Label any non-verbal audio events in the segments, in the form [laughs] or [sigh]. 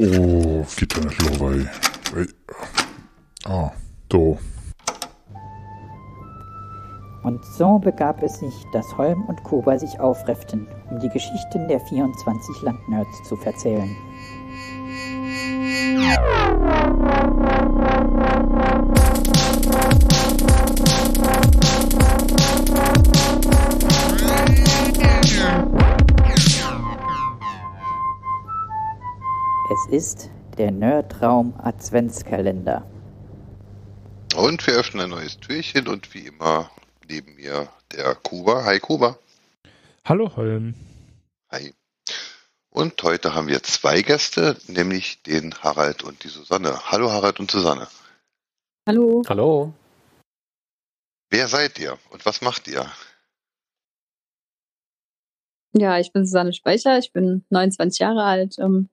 O, geht nicht lovej. Ah, so. Und so begab es sich, dass Holm und Kuba sich aufrefften, um die Geschichten der 24 Landnerds zu verzählen. Es ist der Nerdraum Adventskalender. Und wir öffnen ein neues Türchen und wie immer neben mir der Kuba. Hi Kuba. Hallo Holm. Hi. Und heute haben wir zwei Gäste, nämlich den Harald und die Susanne. Hallo Harald und Susanne. Hallo. Hallo. Wer seid ihr und was macht ihr? Ja, ich bin Susanne Speicher, ich bin 29 Jahre alt, ähm,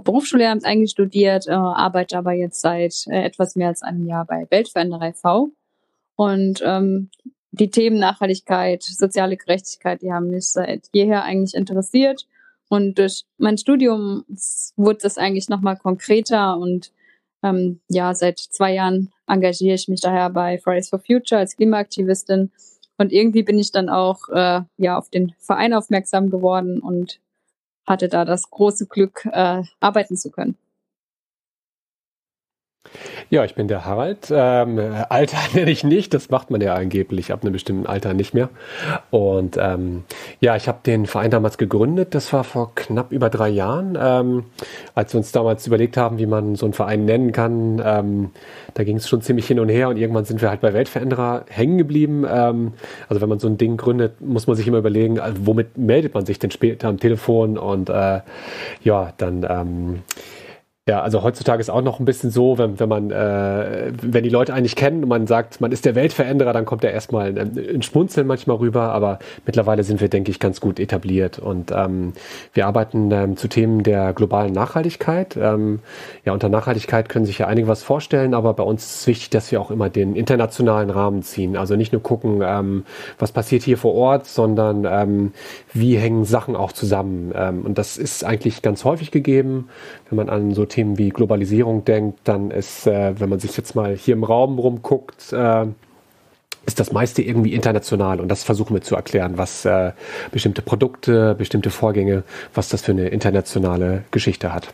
habe Berufsschullehramt eigentlich studiert, äh, arbeite aber jetzt seit äh, etwas mehr als einem Jahr bei Weltveränderer e.V. Und ähm, die Themen Nachhaltigkeit, soziale Gerechtigkeit, die haben mich seit jeher eigentlich interessiert. Und durch mein Studium wurde das eigentlich nochmal konkreter und ähm, ja, seit zwei Jahren engagiere ich mich daher bei Fridays for Future als Klimaaktivistin. Und irgendwie bin ich dann auch äh, ja auf den Verein aufmerksam geworden und hatte da das große Glück, äh, arbeiten zu können. Ja, ich bin der Harald. Ähm, Alter [laughs] nenne ich nicht, das macht man ja angeblich ab einem bestimmten Alter nicht mehr. Und ähm, ja, ich habe den Verein damals gegründet, das war vor knapp über drei Jahren, ähm, als wir uns damals überlegt haben, wie man so einen Verein nennen kann. Ähm, da ging es schon ziemlich hin und her und irgendwann sind wir halt bei Weltveränderer hängen geblieben. Ähm, also wenn man so ein Ding gründet, muss man sich immer überlegen, also womit meldet man sich denn später am Telefon und äh, ja, dann ähm, ja, also heutzutage ist auch noch ein bisschen so, wenn, wenn man, äh, wenn die Leute eigentlich kennen und man sagt, man ist der Weltveränderer, dann kommt ja erstmal ein, ein Schmunzeln manchmal rüber, aber mittlerweile sind wir, denke ich, ganz gut etabliert und ähm, wir arbeiten ähm, zu Themen der globalen Nachhaltigkeit. Ähm, ja, unter Nachhaltigkeit können sich ja einige was vorstellen, aber bei uns ist wichtig, dass wir auch immer den internationalen Rahmen ziehen. Also nicht nur gucken, ähm, was passiert hier vor Ort, sondern ähm, wie hängen Sachen auch zusammen. Ähm, und das ist eigentlich ganz häufig gegeben, wenn man an so Themen wie Globalisierung denkt, dann ist, äh, wenn man sich jetzt mal hier im Raum rumguckt, äh, ist das meiste irgendwie international und das versuchen wir zu erklären, was äh, bestimmte Produkte, bestimmte Vorgänge, was das für eine internationale Geschichte hat.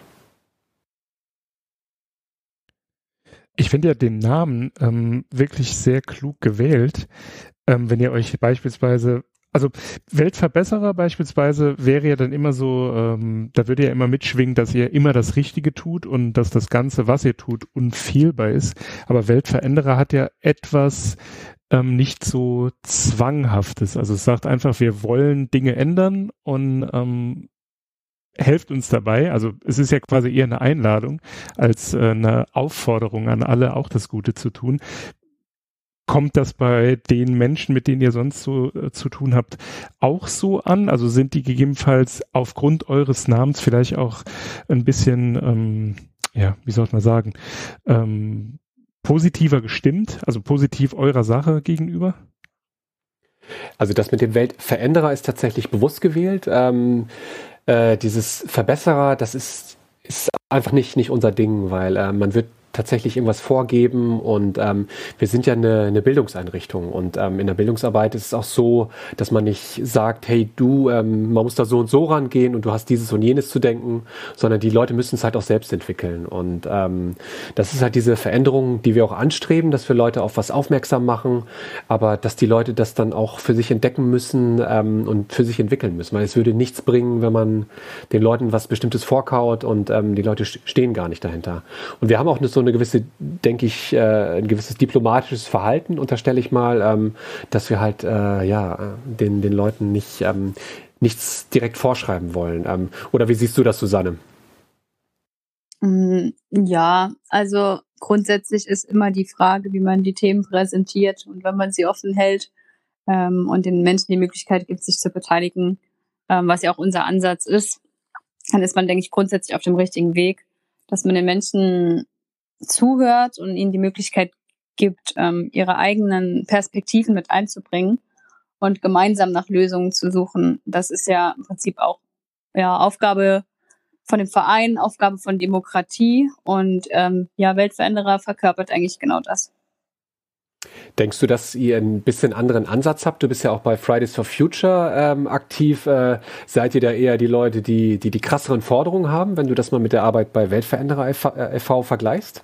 Ich finde ja den Namen ähm, wirklich sehr klug gewählt. Ähm, wenn ihr euch beispielsweise also Weltverbesserer beispielsweise wäre ja dann immer so, ähm, da würde ja immer mitschwingen, dass ihr immer das Richtige tut und dass das Ganze, was ihr tut, unfehlbar ist. Aber Weltveränderer hat ja etwas ähm, nicht so zwanghaftes. Also es sagt einfach, wir wollen Dinge ändern und ähm, helft uns dabei. Also es ist ja quasi eher eine Einladung als äh, eine Aufforderung an alle, auch das Gute zu tun. Kommt das bei den Menschen, mit denen ihr sonst so äh, zu tun habt, auch so an? Also sind die gegebenenfalls aufgrund eures Namens vielleicht auch ein bisschen, ähm, ja, wie soll man sagen, ähm, positiver gestimmt, also positiv eurer Sache gegenüber? Also das mit dem Weltveränderer ist tatsächlich bewusst gewählt. Ähm, äh, dieses Verbesserer, das ist, ist einfach nicht, nicht unser Ding, weil äh, man wird tatsächlich irgendwas vorgeben und ähm, wir sind ja eine, eine Bildungseinrichtung und ähm, in der Bildungsarbeit ist es auch so, dass man nicht sagt, hey du, ähm, man muss da so und so rangehen und du hast dieses und jenes zu denken, sondern die Leute müssen es halt auch selbst entwickeln und ähm, das ist halt diese Veränderung, die wir auch anstreben, dass wir Leute auf was aufmerksam machen, aber dass die Leute das dann auch für sich entdecken müssen ähm, und für sich entwickeln müssen, weil es würde nichts bringen, wenn man den Leuten was Bestimmtes vorkaut und ähm, die Leute stehen gar nicht dahinter. Und wir haben auch so eine gewisse, denke ich, äh, ein gewisses diplomatisches Verhalten, unterstelle ich mal, ähm, dass wir halt äh, ja den, den Leuten nicht ähm, nichts direkt vorschreiben wollen. Ähm, oder wie siehst du das, Susanne? Mm, ja, also grundsätzlich ist immer die Frage, wie man die Themen präsentiert und wenn man sie offen hält ähm, und den Menschen die Möglichkeit gibt, sich zu beteiligen, ähm, was ja auch unser Ansatz ist, dann ist man, denke ich, grundsätzlich auf dem richtigen Weg, dass man den Menschen zuhört und ihnen die Möglichkeit gibt, ähm, ihre eigenen Perspektiven mit einzubringen und gemeinsam nach Lösungen zu suchen. Das ist ja im Prinzip auch ja, Aufgabe von dem Verein, Aufgabe von Demokratie und ähm, ja, Weltveränderer verkörpert eigentlich genau das. Denkst du, dass ihr ein bisschen anderen Ansatz habt? Du bist ja auch bei Fridays for Future ähm, aktiv. Äh, seid ihr da eher die Leute, die, die die krasseren Forderungen haben, wenn du das mal mit der Arbeit bei Weltveränderer e.V. Äh, vergleichst?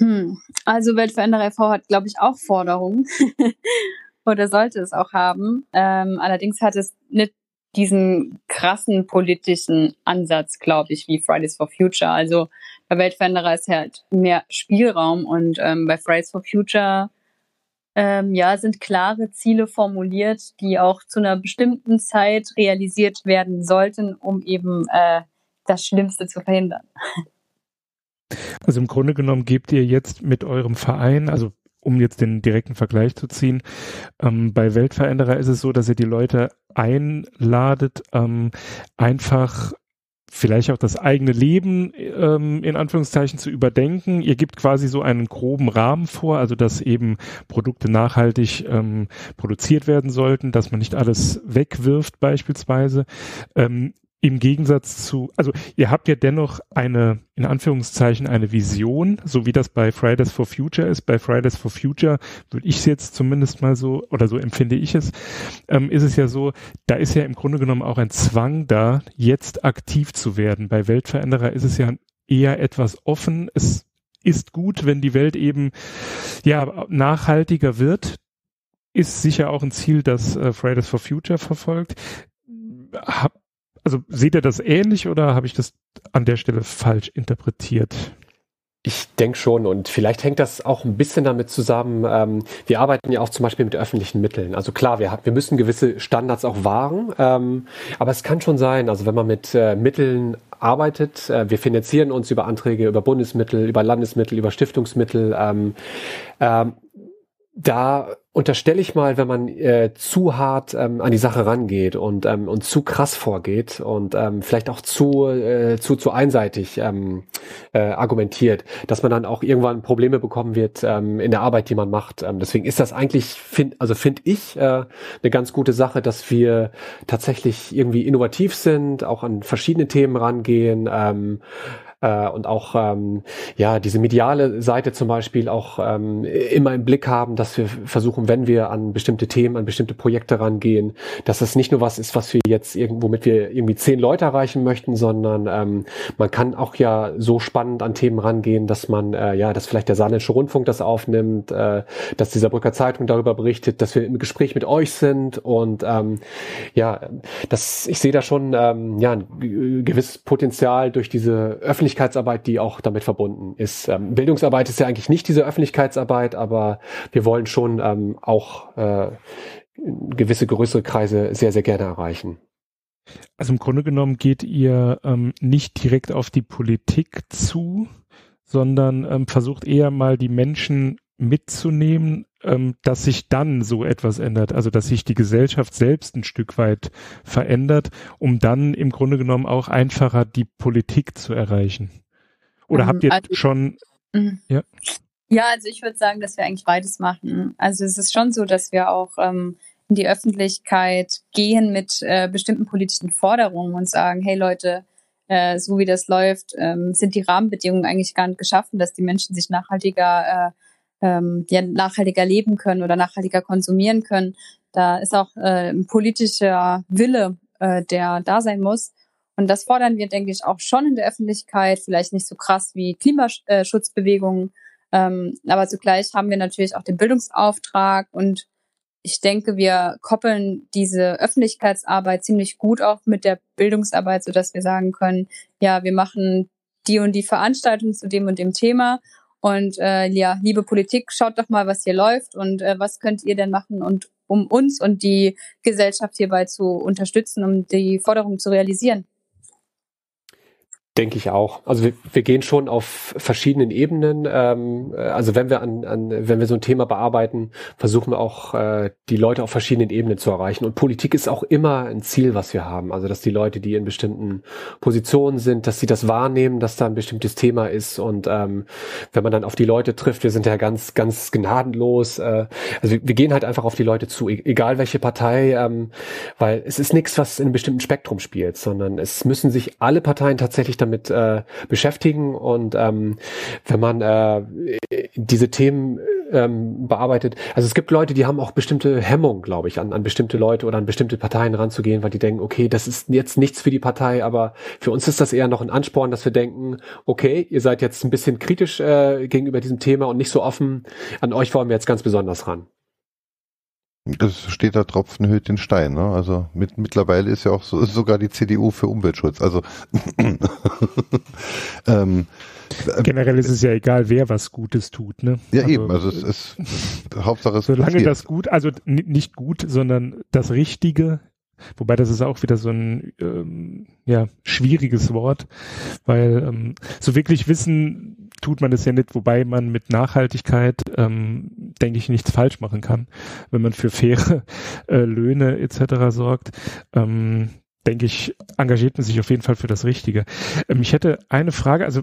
Hm. Also Weltveränderer e.V. hat, glaube ich, auch Forderungen. [laughs] Oder sollte es auch haben. Ähm, allerdings hat es nicht diesen krassen politischen Ansatz, glaube ich, wie Fridays for Future. Also bei Weltveränderer ist halt mehr Spielraum und ähm, bei Fridays for Future ähm, ja, sind klare Ziele formuliert, die auch zu einer bestimmten Zeit realisiert werden sollten, um eben äh, das Schlimmste zu verhindern. Also im Grunde genommen gebt ihr jetzt mit eurem Verein, also um jetzt den direkten Vergleich zu ziehen, ähm, bei Weltveränderer ist es so, dass ihr die Leute einladet, ähm, einfach vielleicht auch das eigene Leben ähm, in Anführungszeichen zu überdenken. Ihr gibt quasi so einen groben Rahmen vor, also dass eben Produkte nachhaltig ähm, produziert werden sollten, dass man nicht alles wegwirft beispielsweise. Ähm, im Gegensatz zu, also ihr habt ja dennoch eine, in Anführungszeichen, eine Vision, so wie das bei Fridays for Future ist. Bei Fridays for Future würde ich es jetzt zumindest mal so, oder so empfinde ich es, ähm, ist es ja so, da ist ja im Grunde genommen auch ein Zwang da, jetzt aktiv zu werden. Bei Weltveränderer ist es ja eher etwas offen. Es ist gut, wenn die Welt eben, ja, nachhaltiger wird. Ist sicher auch ein Ziel, das äh, Fridays for Future verfolgt. Hab, also seht ihr das ähnlich oder habe ich das an der Stelle falsch interpretiert? Ich denke schon und vielleicht hängt das auch ein bisschen damit zusammen. Ähm, wir arbeiten ja auch zum Beispiel mit öffentlichen Mitteln. Also klar, wir, wir müssen gewisse Standards auch wahren, ähm, aber es kann schon sein, also wenn man mit äh, Mitteln arbeitet, äh, wir finanzieren uns über Anträge, über Bundesmittel, über Landesmittel, über Stiftungsmittel. Ähm, ähm, da unterstelle ich mal, wenn man äh, zu hart ähm, an die Sache rangeht und ähm, und zu krass vorgeht und ähm, vielleicht auch zu äh, zu zu einseitig ähm, äh, argumentiert, dass man dann auch irgendwann Probleme bekommen wird ähm, in der Arbeit, die man macht. Ähm, deswegen ist das eigentlich find, also finde ich äh, eine ganz gute Sache, dass wir tatsächlich irgendwie innovativ sind, auch an verschiedene Themen rangehen. Ähm, äh, und auch ähm, ja diese mediale Seite zum Beispiel auch ähm, immer im Blick haben, dass wir versuchen, wenn wir an bestimmte Themen, an bestimmte Projekte rangehen, dass das nicht nur was ist, was wir jetzt irgendwo mit wir irgendwie zehn Leute erreichen möchten, sondern ähm, man kann auch ja so spannend an Themen rangehen, dass man äh, ja, dass vielleicht der Saarländische Rundfunk das aufnimmt, äh, dass dieser Brücker Zeitung darüber berichtet, dass wir im Gespräch mit euch sind und ähm, ja, das ich sehe da schon ähm, ja ein gewisses Potenzial durch diese Öffentlichkeit Öffentlichkeitsarbeit, die auch damit verbunden ist. Ähm, Bildungsarbeit ist ja eigentlich nicht diese Öffentlichkeitsarbeit, aber wir wollen schon ähm, auch äh, gewisse größere Kreise sehr, sehr gerne erreichen. Also im Grunde genommen geht ihr ähm, nicht direkt auf die Politik zu, sondern ähm, versucht eher mal die Menschen mitzunehmen, ähm, dass sich dann so etwas ändert, also dass sich die Gesellschaft selbst ein Stück weit verändert, um dann im Grunde genommen auch einfacher die Politik zu erreichen. Oder um, habt ihr also, schon, mhm. ja? Ja, also ich würde sagen, dass wir eigentlich beides machen. Also es ist schon so, dass wir auch ähm, in die Öffentlichkeit gehen mit äh, bestimmten politischen Forderungen und sagen, hey Leute, äh, so wie das läuft, ähm, sind die Rahmenbedingungen eigentlich gar nicht geschaffen, dass die Menschen sich nachhaltiger äh, ähm, ja, nachhaltiger leben können oder nachhaltiger konsumieren können. Da ist auch äh, ein politischer Wille, äh, der da sein muss. Und das fordern wir, denke ich, auch schon in der Öffentlichkeit, vielleicht nicht so krass wie Klimaschutzbewegungen. Ähm, aber zugleich haben wir natürlich auch den Bildungsauftrag und ich denke, wir koppeln diese Öffentlichkeitsarbeit ziemlich gut auch mit der Bildungsarbeit, so dass wir sagen können, ja, wir machen die und die Veranstaltung zu dem und dem Thema und äh, ja, liebe Politik, schaut doch mal, was hier läuft und äh, was könnt ihr denn machen und um uns und die Gesellschaft hierbei zu unterstützen, um die Forderung zu realisieren. Denke ich auch. Also wir, wir gehen schon auf verschiedenen Ebenen. Ähm, also wenn wir an, an, wenn wir so ein Thema bearbeiten, versuchen wir auch äh, die Leute auf verschiedenen Ebenen zu erreichen. Und Politik ist auch immer ein Ziel, was wir haben. Also dass die Leute, die in bestimmten Positionen sind, dass sie das wahrnehmen, dass da ein bestimmtes Thema ist. Und ähm, wenn man dann auf die Leute trifft, wir sind ja ganz, ganz gnadenlos. Äh, also wir, wir gehen halt einfach auf die Leute zu, e-, egal welche Partei, ähm, weil es ist nichts, was in einem bestimmten Spektrum spielt, sondern es müssen sich alle Parteien tatsächlich damit äh, beschäftigen und ähm, wenn man äh, diese Themen ähm, bearbeitet, also es gibt Leute, die haben auch bestimmte Hemmungen, glaube ich, an, an bestimmte Leute oder an bestimmte Parteien ranzugehen, weil die denken, okay, das ist jetzt nichts für die Partei, aber für uns ist das eher noch ein Ansporn, dass wir denken, okay, ihr seid jetzt ein bisschen kritisch äh, gegenüber diesem Thema und nicht so offen, an euch wollen wir jetzt ganz besonders ran. Das steht da Tropfen höht den Stein. Ne? Also mit, mittlerweile ist ja auch so, sogar die CDU für Umweltschutz. Also [laughs] ähm, generell ist es ja egal, wer was Gutes tut. Ne? Ja also, eben. Also es ist [laughs] Hauptsache es solange passiert. das gut, also nicht gut, sondern das Richtige Wobei das ist auch wieder so ein ähm, ja, schwieriges Wort, weil ähm, so wirklich wissen tut man es ja nicht, wobei man mit Nachhaltigkeit, ähm, denke ich, nichts falsch machen kann, wenn man für faire [laughs] äh, Löhne etc. sorgt. Ähm, denke ich, engagiert man sich auf jeden Fall für das Richtige. Ähm, ich hätte eine Frage, also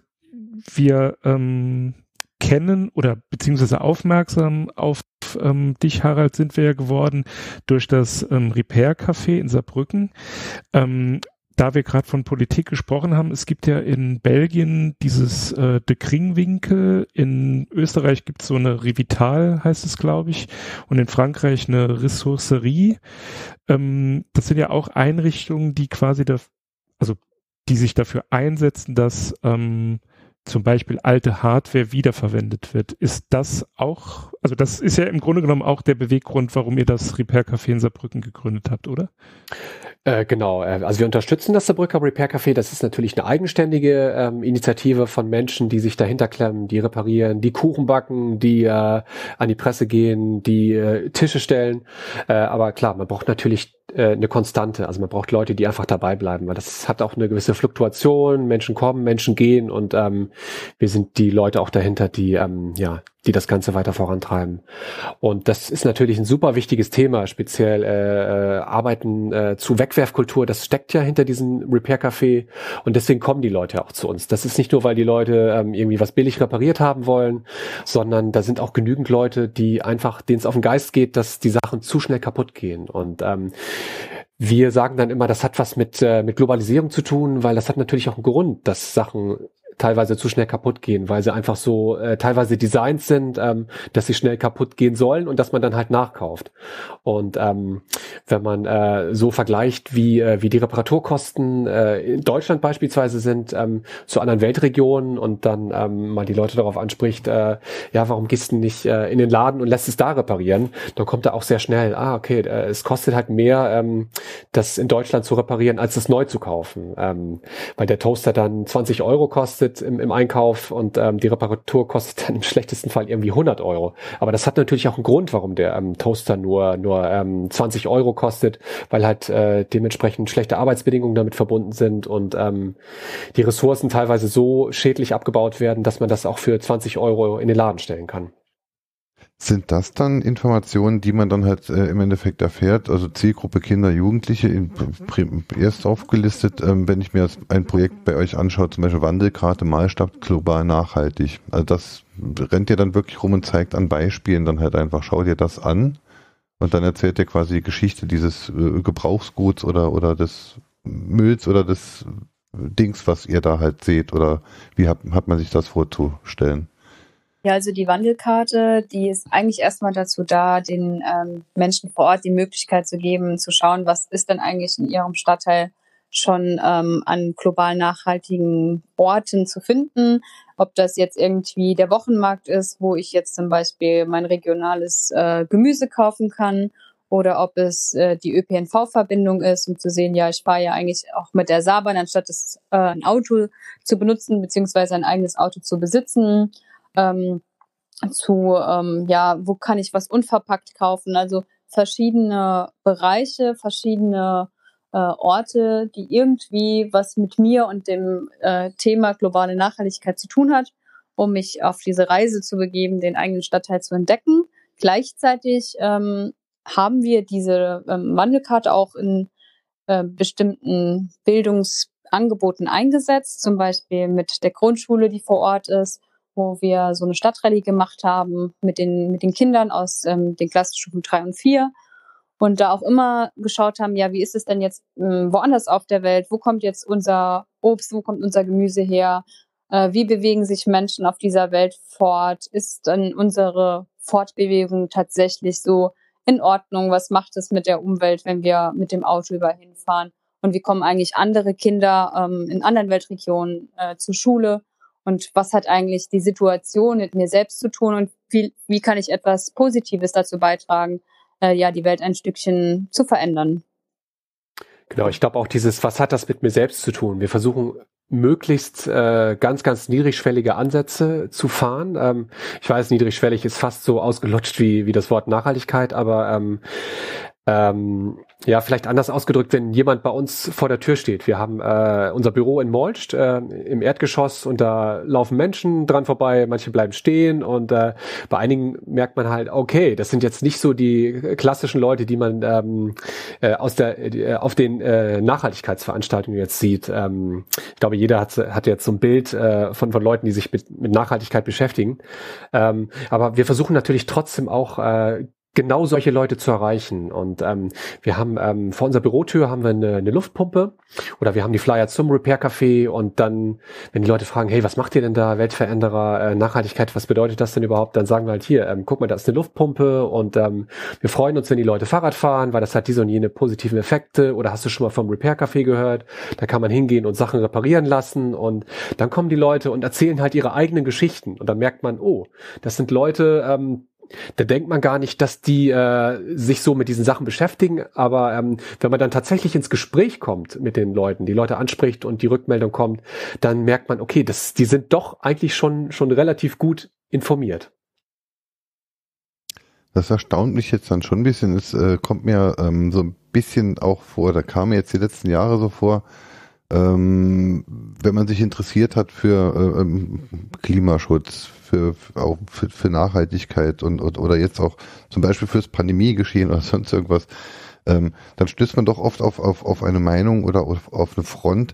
wir ähm, kennen oder beziehungsweise aufmerksam auf ähm, dich, Harald, sind wir ja geworden durch das ähm, Repair Café in Saarbrücken. Ähm, da wir gerade von Politik gesprochen haben, es gibt ja in Belgien dieses äh, De Kringwinkel, in Österreich gibt es so eine Revital, heißt es, glaube ich, und in Frankreich eine Ressourcerie. Ähm, das sind ja auch Einrichtungen, die quasi da, also die sich dafür einsetzen, dass ähm, zum Beispiel alte Hardware wiederverwendet wird. Ist das auch, also das ist ja im Grunde genommen auch der Beweggrund, warum ihr das Repair Café in Saarbrücken gegründet habt, oder? Äh, genau, äh, also wir unterstützen das Saarbrücker Repair Café. Das ist natürlich eine eigenständige ähm, Initiative von Menschen, die sich dahinter klemmen, die reparieren, die Kuchen backen, die äh, an die Presse gehen, die äh, Tische stellen. Äh, aber klar, man braucht natürlich äh, eine Konstante. Also man braucht Leute, die einfach dabei bleiben, weil das hat auch eine gewisse Fluktuation. Menschen kommen, Menschen gehen und ähm, wir sind die Leute auch dahinter, die ähm, ja die das Ganze weiter vorantreiben. Und das ist natürlich ein super wichtiges Thema, speziell äh, äh, Arbeiten äh, zu Wegwerfkultur. Das steckt ja hinter diesem Repair-Café und deswegen kommen die Leute auch zu uns. Das ist nicht nur, weil die Leute ähm, irgendwie was billig repariert haben wollen, sondern da sind auch genügend Leute, die einfach, denen es auf den Geist geht, dass die Sachen zu schnell kaputt gehen. Und ähm, wir sagen dann immer, das hat was mit, äh, mit Globalisierung zu tun, weil das hat natürlich auch einen Grund, dass Sachen teilweise zu schnell kaputt gehen, weil sie einfach so äh, teilweise designt sind, ähm, dass sie schnell kaputt gehen sollen und dass man dann halt nachkauft. Und ähm, wenn man äh, so vergleicht, wie, äh, wie die Reparaturkosten äh, in Deutschland beispielsweise sind ähm, zu anderen Weltregionen und dann ähm, mal die Leute darauf anspricht, äh, ja, warum gehst du nicht äh, in den Laden und lässt es da reparieren, dann kommt da auch sehr schnell, ah, okay, äh, es kostet halt mehr, ähm, das in Deutschland zu reparieren, als das neu zu kaufen. Ähm, weil der Toaster dann 20 Euro kostet im, im Einkauf und ähm, die Reparatur kostet dann im schlechtesten Fall irgendwie 100 Euro. Aber das hat natürlich auch einen Grund, warum der ähm, Toaster nur, nur ähm, 20 Euro kostet, weil halt äh, dementsprechend schlechte Arbeitsbedingungen damit verbunden sind und ähm, die Ressourcen teilweise so schädlich abgebaut werden, dass man das auch für 20 Euro in den Laden stellen kann. Sind das dann Informationen, die man dann halt äh, im Endeffekt erfährt? Also Zielgruppe Kinder, Jugendliche, in, erst aufgelistet, ähm, wenn ich mir ein Projekt bei euch anschaue, zum Beispiel Wandelkarte, Malstab, global nachhaltig. Also das rennt ihr dann wirklich rum und zeigt an Beispielen dann halt einfach, schau dir das an und dann erzählt ihr quasi die Geschichte dieses äh, Gebrauchsguts oder, oder des Mülls oder des Dings, was ihr da halt seht oder wie hat, hat man sich das vorzustellen? Ja, also die Wandelkarte, die ist eigentlich erstmal dazu da, den ähm, Menschen vor Ort die Möglichkeit zu geben, zu schauen, was ist denn eigentlich in ihrem Stadtteil schon ähm, an global nachhaltigen Orten zu finden. Ob das jetzt irgendwie der Wochenmarkt ist, wo ich jetzt zum Beispiel mein regionales äh, Gemüse kaufen kann, oder ob es äh, die ÖPNV-Verbindung ist, um zu sehen, ja, ich fahre ja eigentlich auch mit der Saarbahn, anstatt das, äh, ein Auto zu benutzen, beziehungsweise ein eigenes Auto zu besitzen ähm, zu, ähm, ja, wo kann ich was unverpackt kaufen? Also verschiedene Bereiche, verschiedene äh, Orte, die irgendwie was mit mir und dem äh, Thema globale Nachhaltigkeit zu tun hat, um mich auf diese Reise zu begeben, den eigenen Stadtteil zu entdecken. Gleichzeitig ähm, haben wir diese ähm, Wandelkarte auch in äh, bestimmten Bildungsangeboten eingesetzt, zum Beispiel mit der Grundschule, die vor Ort ist, wo wir so eine Stadtrallye gemacht haben mit den, mit den Kindern aus ähm, den Klassenstufen drei und vier und da auch immer geschaut haben, ja, wie ist es denn jetzt ähm, woanders auf der Welt? Wo kommt jetzt unser Obst, wo kommt unser Gemüse her? Äh, wie bewegen sich Menschen auf dieser Welt fort? Ist dann unsere Fortbewegung tatsächlich so in Ordnung? Was macht es mit der Umwelt, wenn wir mit dem Auto überall hinfahren? Und wie kommen eigentlich andere Kinder ähm, in anderen Weltregionen äh, zur Schule? Und was hat eigentlich die Situation mit mir selbst zu tun? Und wie, wie kann ich etwas Positives dazu beitragen? äh, ja die Welt ein Stückchen zu verändern. Genau, ich glaube auch dieses, was hat das mit mir selbst zu tun? Wir versuchen möglichst äh, ganz, ganz niedrigschwellige Ansätze zu fahren. Ähm, ich weiß, niedrigschwellig ist fast so ausgelutscht wie, wie das Wort Nachhaltigkeit, aber ähm, ähm, ja, vielleicht anders ausgedrückt, wenn jemand bei uns vor der Tür steht. Wir haben äh, unser Büro in Molst äh, im Erdgeschoss und da laufen Menschen dran vorbei, manche bleiben stehen und äh, bei einigen merkt man halt, okay, das sind jetzt nicht so die klassischen Leute, die man ähm, äh, aus der äh, auf den äh, Nachhaltigkeitsveranstaltungen jetzt sieht. Ähm, ich glaube, jeder hat, hat jetzt so ein Bild äh, von, von Leuten, die sich mit, mit Nachhaltigkeit beschäftigen. Ähm, aber wir versuchen natürlich trotzdem auch äh, genau solche Leute zu erreichen. Und ähm, wir haben ähm, vor unserer Bürotür haben wir eine, eine Luftpumpe oder wir haben die Flyer zum Repair Café und dann, wenn die Leute fragen, hey, was macht ihr denn da, Weltveränderer, äh, Nachhaltigkeit, was bedeutet das denn überhaupt? Dann sagen wir halt hier, ähm, guck mal, da ist eine Luftpumpe und ähm, wir freuen uns, wenn die Leute Fahrrad fahren, weil das hat diese und jene positiven Effekte. Oder hast du schon mal vom Repair Café gehört? Da kann man hingehen und Sachen reparieren lassen und dann kommen die Leute und erzählen halt ihre eigenen Geschichten und dann merkt man, oh, das sind Leute, ähm, da denkt man gar nicht, dass die äh, sich so mit diesen Sachen beschäftigen. Aber ähm, wenn man dann tatsächlich ins Gespräch kommt mit den Leuten, die Leute anspricht und die Rückmeldung kommt, dann merkt man, okay, das, die sind doch eigentlich schon, schon relativ gut informiert. Das erstaunt mich jetzt dann schon ein bisschen. Es äh, kommt mir ähm, so ein bisschen auch vor, da kam mir jetzt die letzten Jahre so vor, ähm, wenn man sich interessiert hat für äh, ähm, Klimaschutz, für, auch für, für Nachhaltigkeit und, und oder jetzt auch zum Beispiel fürs Pandemiegeschehen oder [laughs] sonst irgendwas, ähm, dann stößt man doch oft auf, auf, auf eine Meinung oder auf, auf eine Front.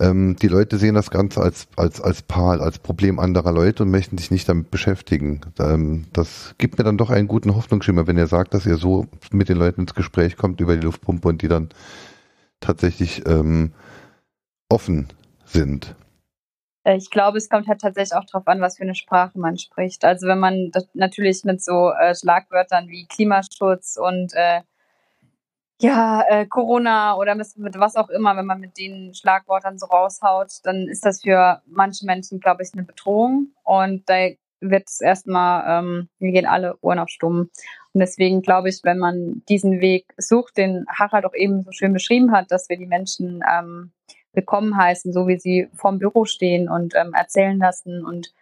Ähm, die Leute sehen das Ganze als, als, als Paar, als Problem anderer Leute und möchten sich nicht damit beschäftigen. Ähm, das gibt mir dann doch einen guten Hoffnungsschimmer, wenn ihr sagt, dass ihr so mit den Leuten ins Gespräch kommt über die Luftpumpe und die dann tatsächlich ähm, offen sind. Äh, ich glaube, es kommt halt tatsächlich auch darauf an, was für eine Sprache man spricht. Also wenn man natürlich mit so äh, Schlagwörtern wie Klimaschutz und äh, ja, äh, Corona oder mit, was auch immer, wenn man mit den Schlagwörtern so raushaut, dann ist das für manche Menschen, glaube ich, eine Bedrohung. Und da wird es erstmal, ähm, wir gehen alle Ohren auf stumm. Und deswegen glaube ich, wenn man diesen Weg sucht, den Harald auch eben so schön beschrieben hat, dass wir die Menschen ähm, willkommen heißen, so wie sie vorm Büro stehen und ähm, erzählen lassen und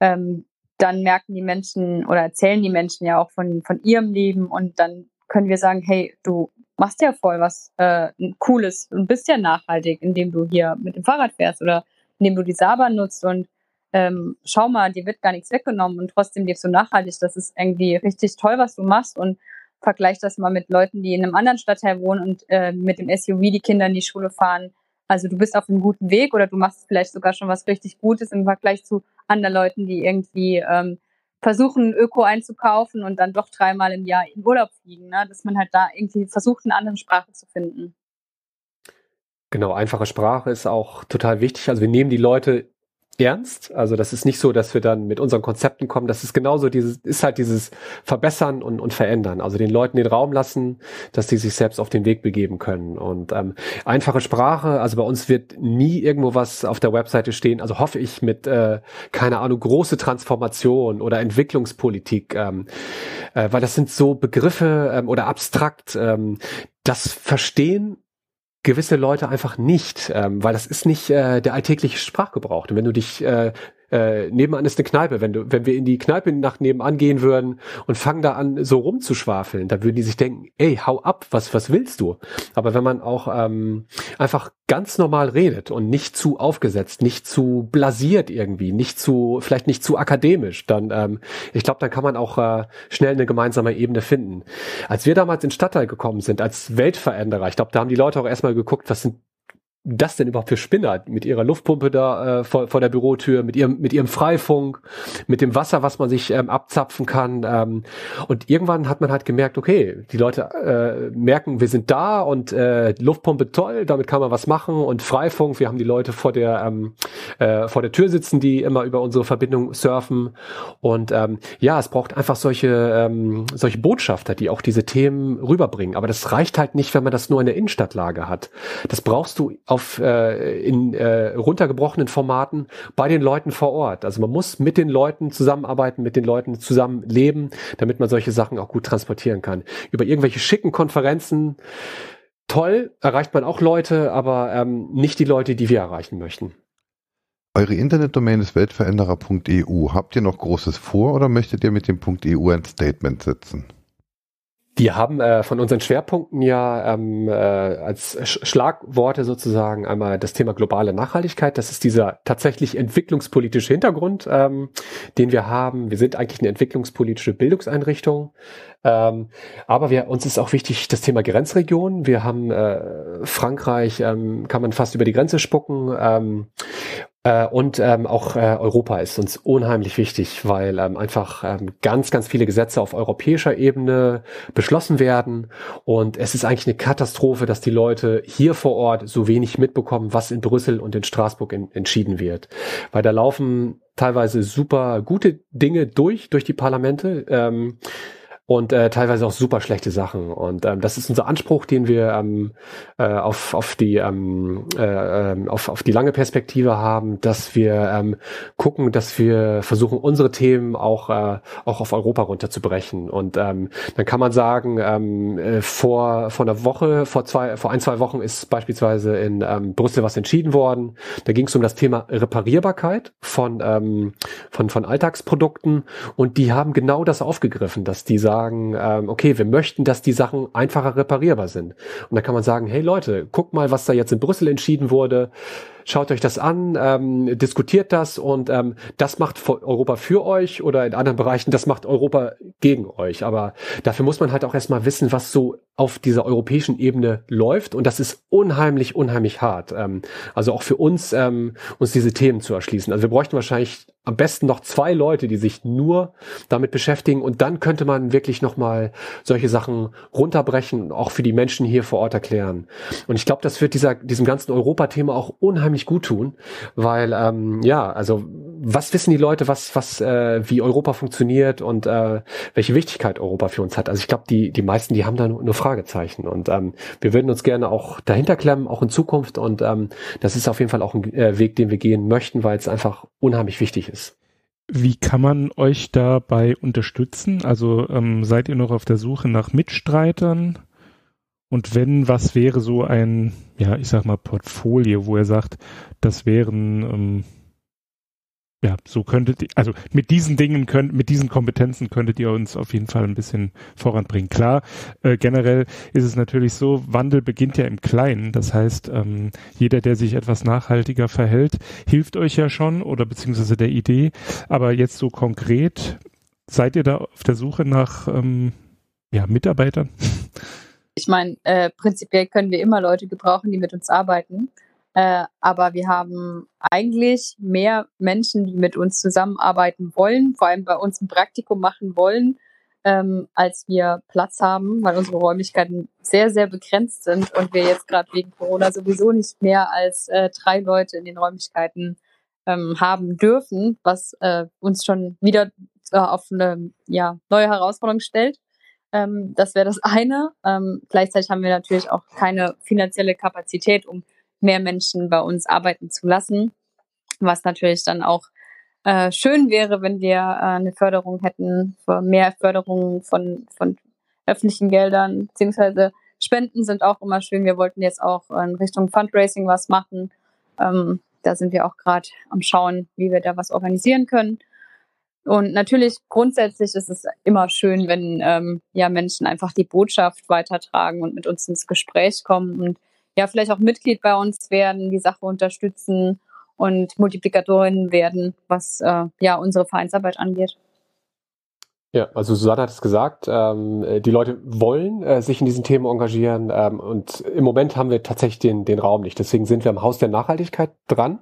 ähm, dann merken die Menschen oder erzählen die Menschen ja auch von, von ihrem Leben und dann können wir sagen, hey, du machst ja voll was äh, Cooles und bist ja nachhaltig, indem du hier mit dem Fahrrad fährst oder indem du die Saba nutzt und ähm, schau mal, dir wird gar nichts weggenommen und trotzdem lebst du nachhaltig. Das ist irgendwie richtig toll, was du machst und vergleich das mal mit Leuten, die in einem anderen Stadtteil wohnen und äh, mit dem SUV die Kinder in die Schule fahren also du bist auf einem guten Weg oder du machst vielleicht sogar schon was richtig Gutes im Vergleich zu anderen Leuten, die irgendwie ähm, versuchen, Öko einzukaufen und dann doch dreimal im Jahr in Urlaub fliegen. Ne? Dass man halt da irgendwie versucht, eine andere Sprache zu finden. Genau, einfache Sprache ist auch total wichtig. Also wir nehmen die Leute ernst. Also das ist nicht so, dass wir dann mit unseren Konzepten kommen. Das ist genauso dieses, ist halt dieses Verbessern und, und Verändern. Also den Leuten den Raum lassen, dass die sich selbst auf den Weg begeben können. Und ähm, einfache Sprache, also bei uns wird nie irgendwo was auf der Webseite stehen. Also hoffe ich mit, äh, keine Ahnung, große Transformation oder Entwicklungspolitik, ähm, äh, weil das sind so Begriffe ähm, oder abstrakt. Ähm, das Verstehen gewisse Leute einfach nicht, ähm, weil das ist nicht äh, der alltägliche Sprachgebrauch. Und wenn du dich äh, äh, nebenan ist eine Kneipe. Wenn du, wenn wir in die Kneipe nach nebenan gehen würden und fangen da an, so rumzuschwafeln, da würden die sich denken, ey, hau ab, was, was willst du? Aber wenn man auch ähm, einfach ganz normal redet und nicht zu aufgesetzt, nicht zu blasiert irgendwie, nicht zu, vielleicht nicht zu akademisch, dann, ähm, ich glaube, dann kann man auch äh, schnell eine gemeinsame Ebene finden. Als wir damals in Stadtteil gekommen sind, als Weltveränderer, ich glaube, da haben die Leute auch erstmal geguckt, was sind das denn überhaupt für Spinner mit ihrer Luftpumpe da äh, vor, vor der Bürotür, mit ihrem mit ihrem Freifunk, mit dem Wasser, was man sich ähm, abzapfen kann. Ähm, und irgendwann hat man halt gemerkt, okay, die Leute äh, merken, wir sind da und äh, Luftpumpe toll, damit kann man was machen und Freifunk, wir haben die Leute vor der ähm, äh, vor der Tür sitzen, die immer über unsere Verbindung surfen. Und ähm, ja, es braucht einfach solche ähm, solche Botschafter, die auch diese Themen rüberbringen. Aber das reicht halt nicht, wenn man das nur in der Innenstadtlage hat. Das brauchst du auf äh, in äh, runtergebrochenen Formaten bei den Leuten vor Ort. Also man muss mit den Leuten zusammenarbeiten, mit den Leuten zusammen leben, damit man solche Sachen auch gut transportieren kann. Über irgendwelche schicken Konferenzen toll erreicht man auch Leute, aber ähm, nicht die Leute, die wir erreichen möchten. Eure Internetdomain ist weltveränderer.eu. Habt ihr noch Großes vor oder möchtet ihr mit dem .eu ein Statement setzen? Wir haben äh, von unseren Schwerpunkten ja ähm, äh, als Sch Schlagworte sozusagen einmal das Thema globale Nachhaltigkeit. Das ist dieser tatsächlich entwicklungspolitische Hintergrund, ähm, den wir haben. Wir sind eigentlich eine entwicklungspolitische Bildungseinrichtung. Ähm, aber wir, uns ist auch wichtig das Thema Grenzregion. Wir haben äh, Frankreich, ähm, kann man fast über die Grenze spucken. Ähm, äh, und ähm, auch äh, Europa ist uns unheimlich wichtig, weil ähm, einfach ähm, ganz, ganz viele Gesetze auf europäischer Ebene beschlossen werden. Und es ist eigentlich eine Katastrophe, dass die Leute hier vor Ort so wenig mitbekommen, was in Brüssel und in Straßburg in, entschieden wird. Weil da laufen teilweise super gute Dinge durch, durch die Parlamente. Ähm, und äh, teilweise auch super schlechte Sachen. Und ähm, das ist unser Anspruch, den wir ähm, äh, auf, auf, die, ähm, äh, ähm, auf, auf die lange Perspektive haben, dass wir ähm, gucken, dass wir versuchen, unsere Themen auch, äh, auch auf Europa runterzubrechen. Und ähm, dann kann man sagen, ähm, äh, vor, vor einer Woche, vor, zwei, vor ein, zwei Wochen ist beispielsweise in ähm, Brüssel was entschieden worden. Da ging es um das Thema Reparierbarkeit von, ähm, von, von Alltagsprodukten. Und die haben genau das aufgegriffen, dass die sagen, ähm, okay, wir möchten, dass die Sachen einfacher reparierbar sind. Und da kann man sagen, hey Leute, guckt mal, was da jetzt in Brüssel entschieden wurde schaut euch das an, ähm, diskutiert das und ähm, das macht Europa für euch oder in anderen Bereichen, das macht Europa gegen euch. Aber dafür muss man halt auch erstmal wissen, was so auf dieser europäischen Ebene läuft und das ist unheimlich, unheimlich hart. Ähm, also auch für uns, ähm, uns diese Themen zu erschließen. Also wir bräuchten wahrscheinlich am besten noch zwei Leute, die sich nur damit beschäftigen und dann könnte man wirklich nochmal solche Sachen runterbrechen und auch für die Menschen hier vor Ort erklären. Und ich glaube, das wird dieser, diesem ganzen Europa-Thema auch unheimlich unheimlich gut tun, weil ähm, ja, also was wissen die Leute, was was äh, wie Europa funktioniert und äh, welche Wichtigkeit Europa für uns hat. Also ich glaube, die die meisten, die haben da nur, nur Fragezeichen und ähm, wir würden uns gerne auch dahinter klemmen, auch in Zukunft und ähm, das ist auf jeden Fall auch ein äh, Weg, den wir gehen möchten, weil es einfach unheimlich wichtig ist. Wie kann man euch dabei unterstützen? Also ähm, seid ihr noch auf der Suche nach Mitstreitern? Und wenn, was wäre so ein, ja, ich sag mal, Portfolio, wo er sagt, das wären, ähm, ja, so könntet ihr, also mit diesen Dingen könnt, mit diesen Kompetenzen könntet ihr uns auf jeden Fall ein bisschen voranbringen. Klar, äh, generell ist es natürlich so, Wandel beginnt ja im Kleinen. Das heißt, ähm, jeder, der sich etwas nachhaltiger verhält, hilft euch ja schon oder beziehungsweise der Idee. Aber jetzt so konkret, seid ihr da auf der Suche nach ähm, ja, Mitarbeitern? [laughs] Ich meine, äh, prinzipiell können wir immer Leute gebrauchen, die mit uns arbeiten. Äh, aber wir haben eigentlich mehr Menschen, die mit uns zusammenarbeiten wollen, vor allem bei uns ein Praktikum machen wollen, ähm, als wir Platz haben, weil unsere Räumlichkeiten sehr, sehr begrenzt sind und wir jetzt gerade wegen Corona sowieso nicht mehr als äh, drei Leute in den Räumlichkeiten ähm, haben dürfen, was äh, uns schon wieder äh, auf eine ja, neue Herausforderung stellt. Ähm, das wäre das eine. Ähm, gleichzeitig haben wir natürlich auch keine finanzielle Kapazität, um mehr Menschen bei uns arbeiten zu lassen, was natürlich dann auch äh, schön wäre, wenn wir äh, eine Förderung hätten, mehr Förderung von, von öffentlichen Geldern, beziehungsweise Spenden sind auch immer schön. Wir wollten jetzt auch in Richtung Fundraising was machen. Ähm, da sind wir auch gerade am Schauen, wie wir da was organisieren können. Und natürlich grundsätzlich ist es immer schön, wenn ähm, ja Menschen einfach die Botschaft weitertragen und mit uns ins Gespräch kommen und ja vielleicht auch Mitglied bei uns werden, die Sache unterstützen und Multiplikatorinnen werden, was äh, ja unsere Vereinsarbeit angeht. Ja, also Susanne hat es gesagt, ähm, die Leute wollen äh, sich in diesen Themen engagieren ähm, und im Moment haben wir tatsächlich den, den Raum nicht. Deswegen sind wir am Haus der Nachhaltigkeit dran,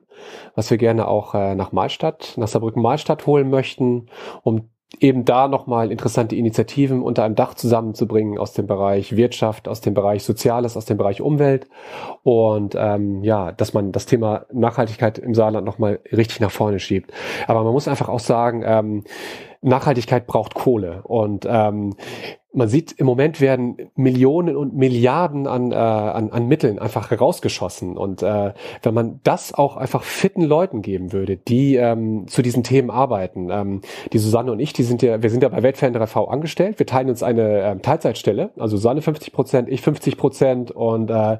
was wir gerne auch äh, nach Malstadt, nach Saarbrücken-Malstadt holen möchten, um eben da nochmal interessante Initiativen unter einem Dach zusammenzubringen aus dem Bereich Wirtschaft, aus dem Bereich Soziales, aus dem Bereich Umwelt und ähm, ja, dass man das Thema Nachhaltigkeit im Saarland nochmal richtig nach vorne schiebt. Aber man muss einfach auch sagen, ähm, Nachhaltigkeit braucht Kohle. Und ähm, man sieht, im Moment werden Millionen und Milliarden an, äh, an, an Mitteln einfach rausgeschossen. Und äh, wenn man das auch einfach fitten Leuten geben würde, die ähm, zu diesen Themen arbeiten, ähm, die Susanne und ich, die sind ja, wir sind ja bei Weltveränder v angestellt. Wir teilen uns eine ähm, Teilzeitstelle, also Susanne 50 Prozent, ich 50 Prozent. Und äh,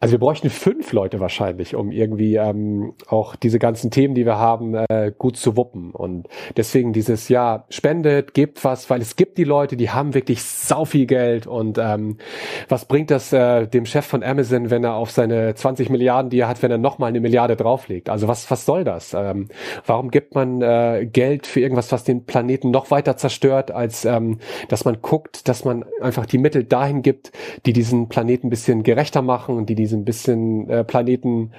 also wir bräuchten fünf Leute wahrscheinlich, um irgendwie ähm, auch diese ganzen Themen, die wir haben, äh, gut zu wuppen. Und deswegen dieses spendet, gebt was, weil es gibt die Leute, die haben wirklich sau viel Geld und ähm, was bringt das äh, dem Chef von Amazon, wenn er auf seine 20 Milliarden, die er hat, wenn er nochmal eine Milliarde drauflegt? Also was, was soll das? Ähm, warum gibt man äh, Geld für irgendwas, was den Planeten noch weiter zerstört, als ähm, dass man guckt, dass man einfach die Mittel dahin gibt, die diesen Planeten ein bisschen gerechter machen und die diesen bisschen äh, Planeten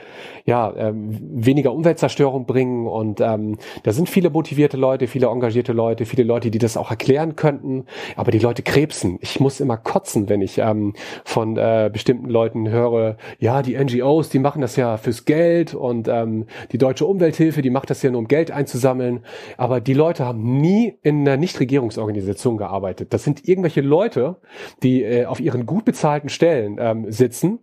ja ähm, weniger Umweltzerstörung bringen und ähm, da sind viele motivierte Leute, viele engagierte Leute, viele Leute, die das auch erklären könnten, aber die Leute krebsen. Ich muss immer kotzen, wenn ich ähm, von äh, bestimmten Leuten höre, ja, die NGOs, die machen das ja fürs Geld und ähm, die Deutsche Umwelthilfe, die macht das ja nur, um Geld einzusammeln. Aber die Leute haben nie in einer Nichtregierungsorganisation gearbeitet. Das sind irgendwelche Leute, die äh, auf ihren gut bezahlten Stellen ähm, sitzen,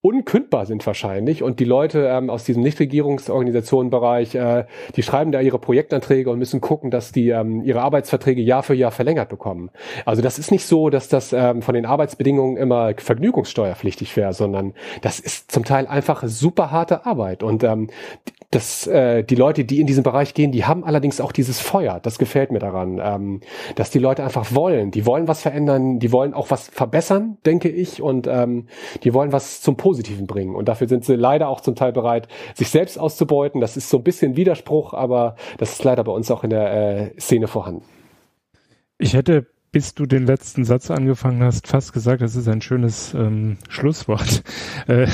unkündbar sind wahrscheinlich. Und die Leute ähm, aus diesem Nichtregierungsorganisationenbereich, äh, die schreiben da ihre Projektanträge und müssen gucken, dass die ähm, ihre Arbeitsverträge Jahr für Jahr verlängert bekommen. Also das ist nicht so, dass das ähm, von den Arbeitsbedingungen immer vergnügungssteuerpflichtig wäre, sondern das ist zum Teil einfach super harte Arbeit. Und ähm, das, äh, die Leute, die in diesen Bereich gehen, die haben allerdings auch dieses Feuer. Das gefällt mir daran, ähm, dass die Leute einfach wollen. Die wollen was verändern, die wollen auch was verbessern, denke ich, und ähm, die wollen was zum Positiven bringen. Und dafür sind sie leider auch zum Teil bereit, sich selbst auszubeuten. Das ist so ein bisschen Widerspruch, aber das ist leider bei uns auch in der äh, Szene vorhanden. Ich hätte bis du den letzten Satz angefangen hast, fast gesagt, das ist ein schönes ähm, Schlusswort, [laughs] äh,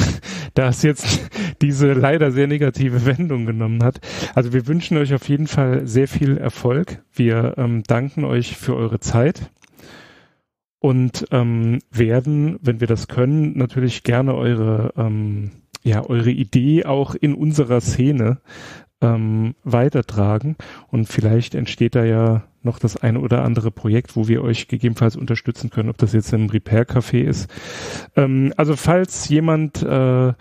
da es jetzt diese leider sehr negative Wendung genommen hat. Also wir wünschen euch auf jeden Fall sehr viel Erfolg. Wir ähm, danken euch für eure Zeit und ähm, werden, wenn wir das können, natürlich gerne eure ähm, ja eure Idee auch in unserer Szene ähm, weitertragen und vielleicht entsteht da ja noch das eine oder andere Projekt, wo wir euch gegebenenfalls unterstützen können, ob das jetzt ein Repair-Café ist. Ähm, also falls jemand äh,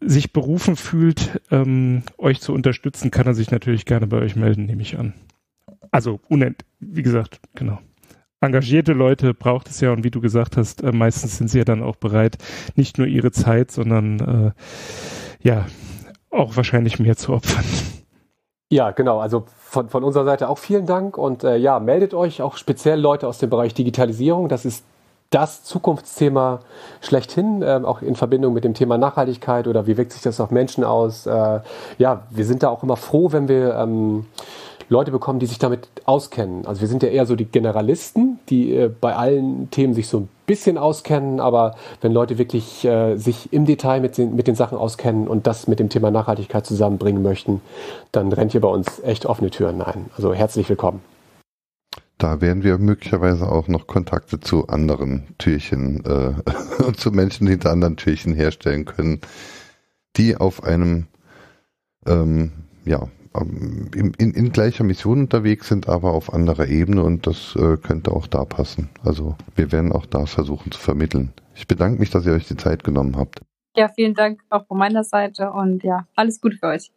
sich berufen fühlt, ähm, euch zu unterstützen, kann er sich natürlich gerne bei euch melden, nehme ich an. Also unend, wie gesagt, genau. Engagierte Leute braucht es ja und wie du gesagt hast, äh, meistens sind sie ja dann auch bereit, nicht nur ihre Zeit, sondern äh, ja, auch wahrscheinlich mehr zu opfern. Ja, genau. Also von, von unserer Seite auch vielen Dank und äh, ja, meldet euch auch speziell Leute aus dem Bereich Digitalisierung. Das ist das Zukunftsthema schlechthin, äh, auch in Verbindung mit dem Thema Nachhaltigkeit oder wie wirkt sich das auf Menschen aus. Äh, ja, wir sind da auch immer froh, wenn wir ähm, Leute bekommen, die sich damit auskennen. Also wir sind ja eher so die Generalisten, die äh, bei allen Themen sich so ein bisschen auskennen, aber wenn Leute wirklich äh, sich im Detail mit den, mit den Sachen auskennen und das mit dem Thema Nachhaltigkeit zusammenbringen möchten, dann rennt ihr bei uns echt offene Türen ein. Also herzlich willkommen. Da werden wir möglicherweise auch noch Kontakte zu anderen Türchen äh, [laughs] zu Menschen hinter anderen Türchen herstellen können, die auf einem ähm, ja, in, in, in, gleicher Mission unterwegs sind, aber auf anderer Ebene und das äh, könnte auch da passen. Also wir werden auch da versuchen zu vermitteln. Ich bedanke mich, dass ihr euch die Zeit genommen habt. Ja, vielen Dank auch von meiner Seite und ja, alles Gute für euch.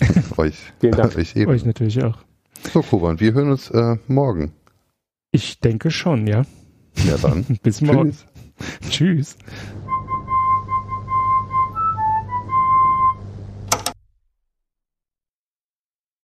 [laughs] euch. Vielen Dank. [laughs] euch, eben. euch natürlich auch. So, Kuban, wir hören uns äh, morgen. Ich denke schon, ja. Ja, dann. [laughs] Bis morgen. Tschüss. Tschüss.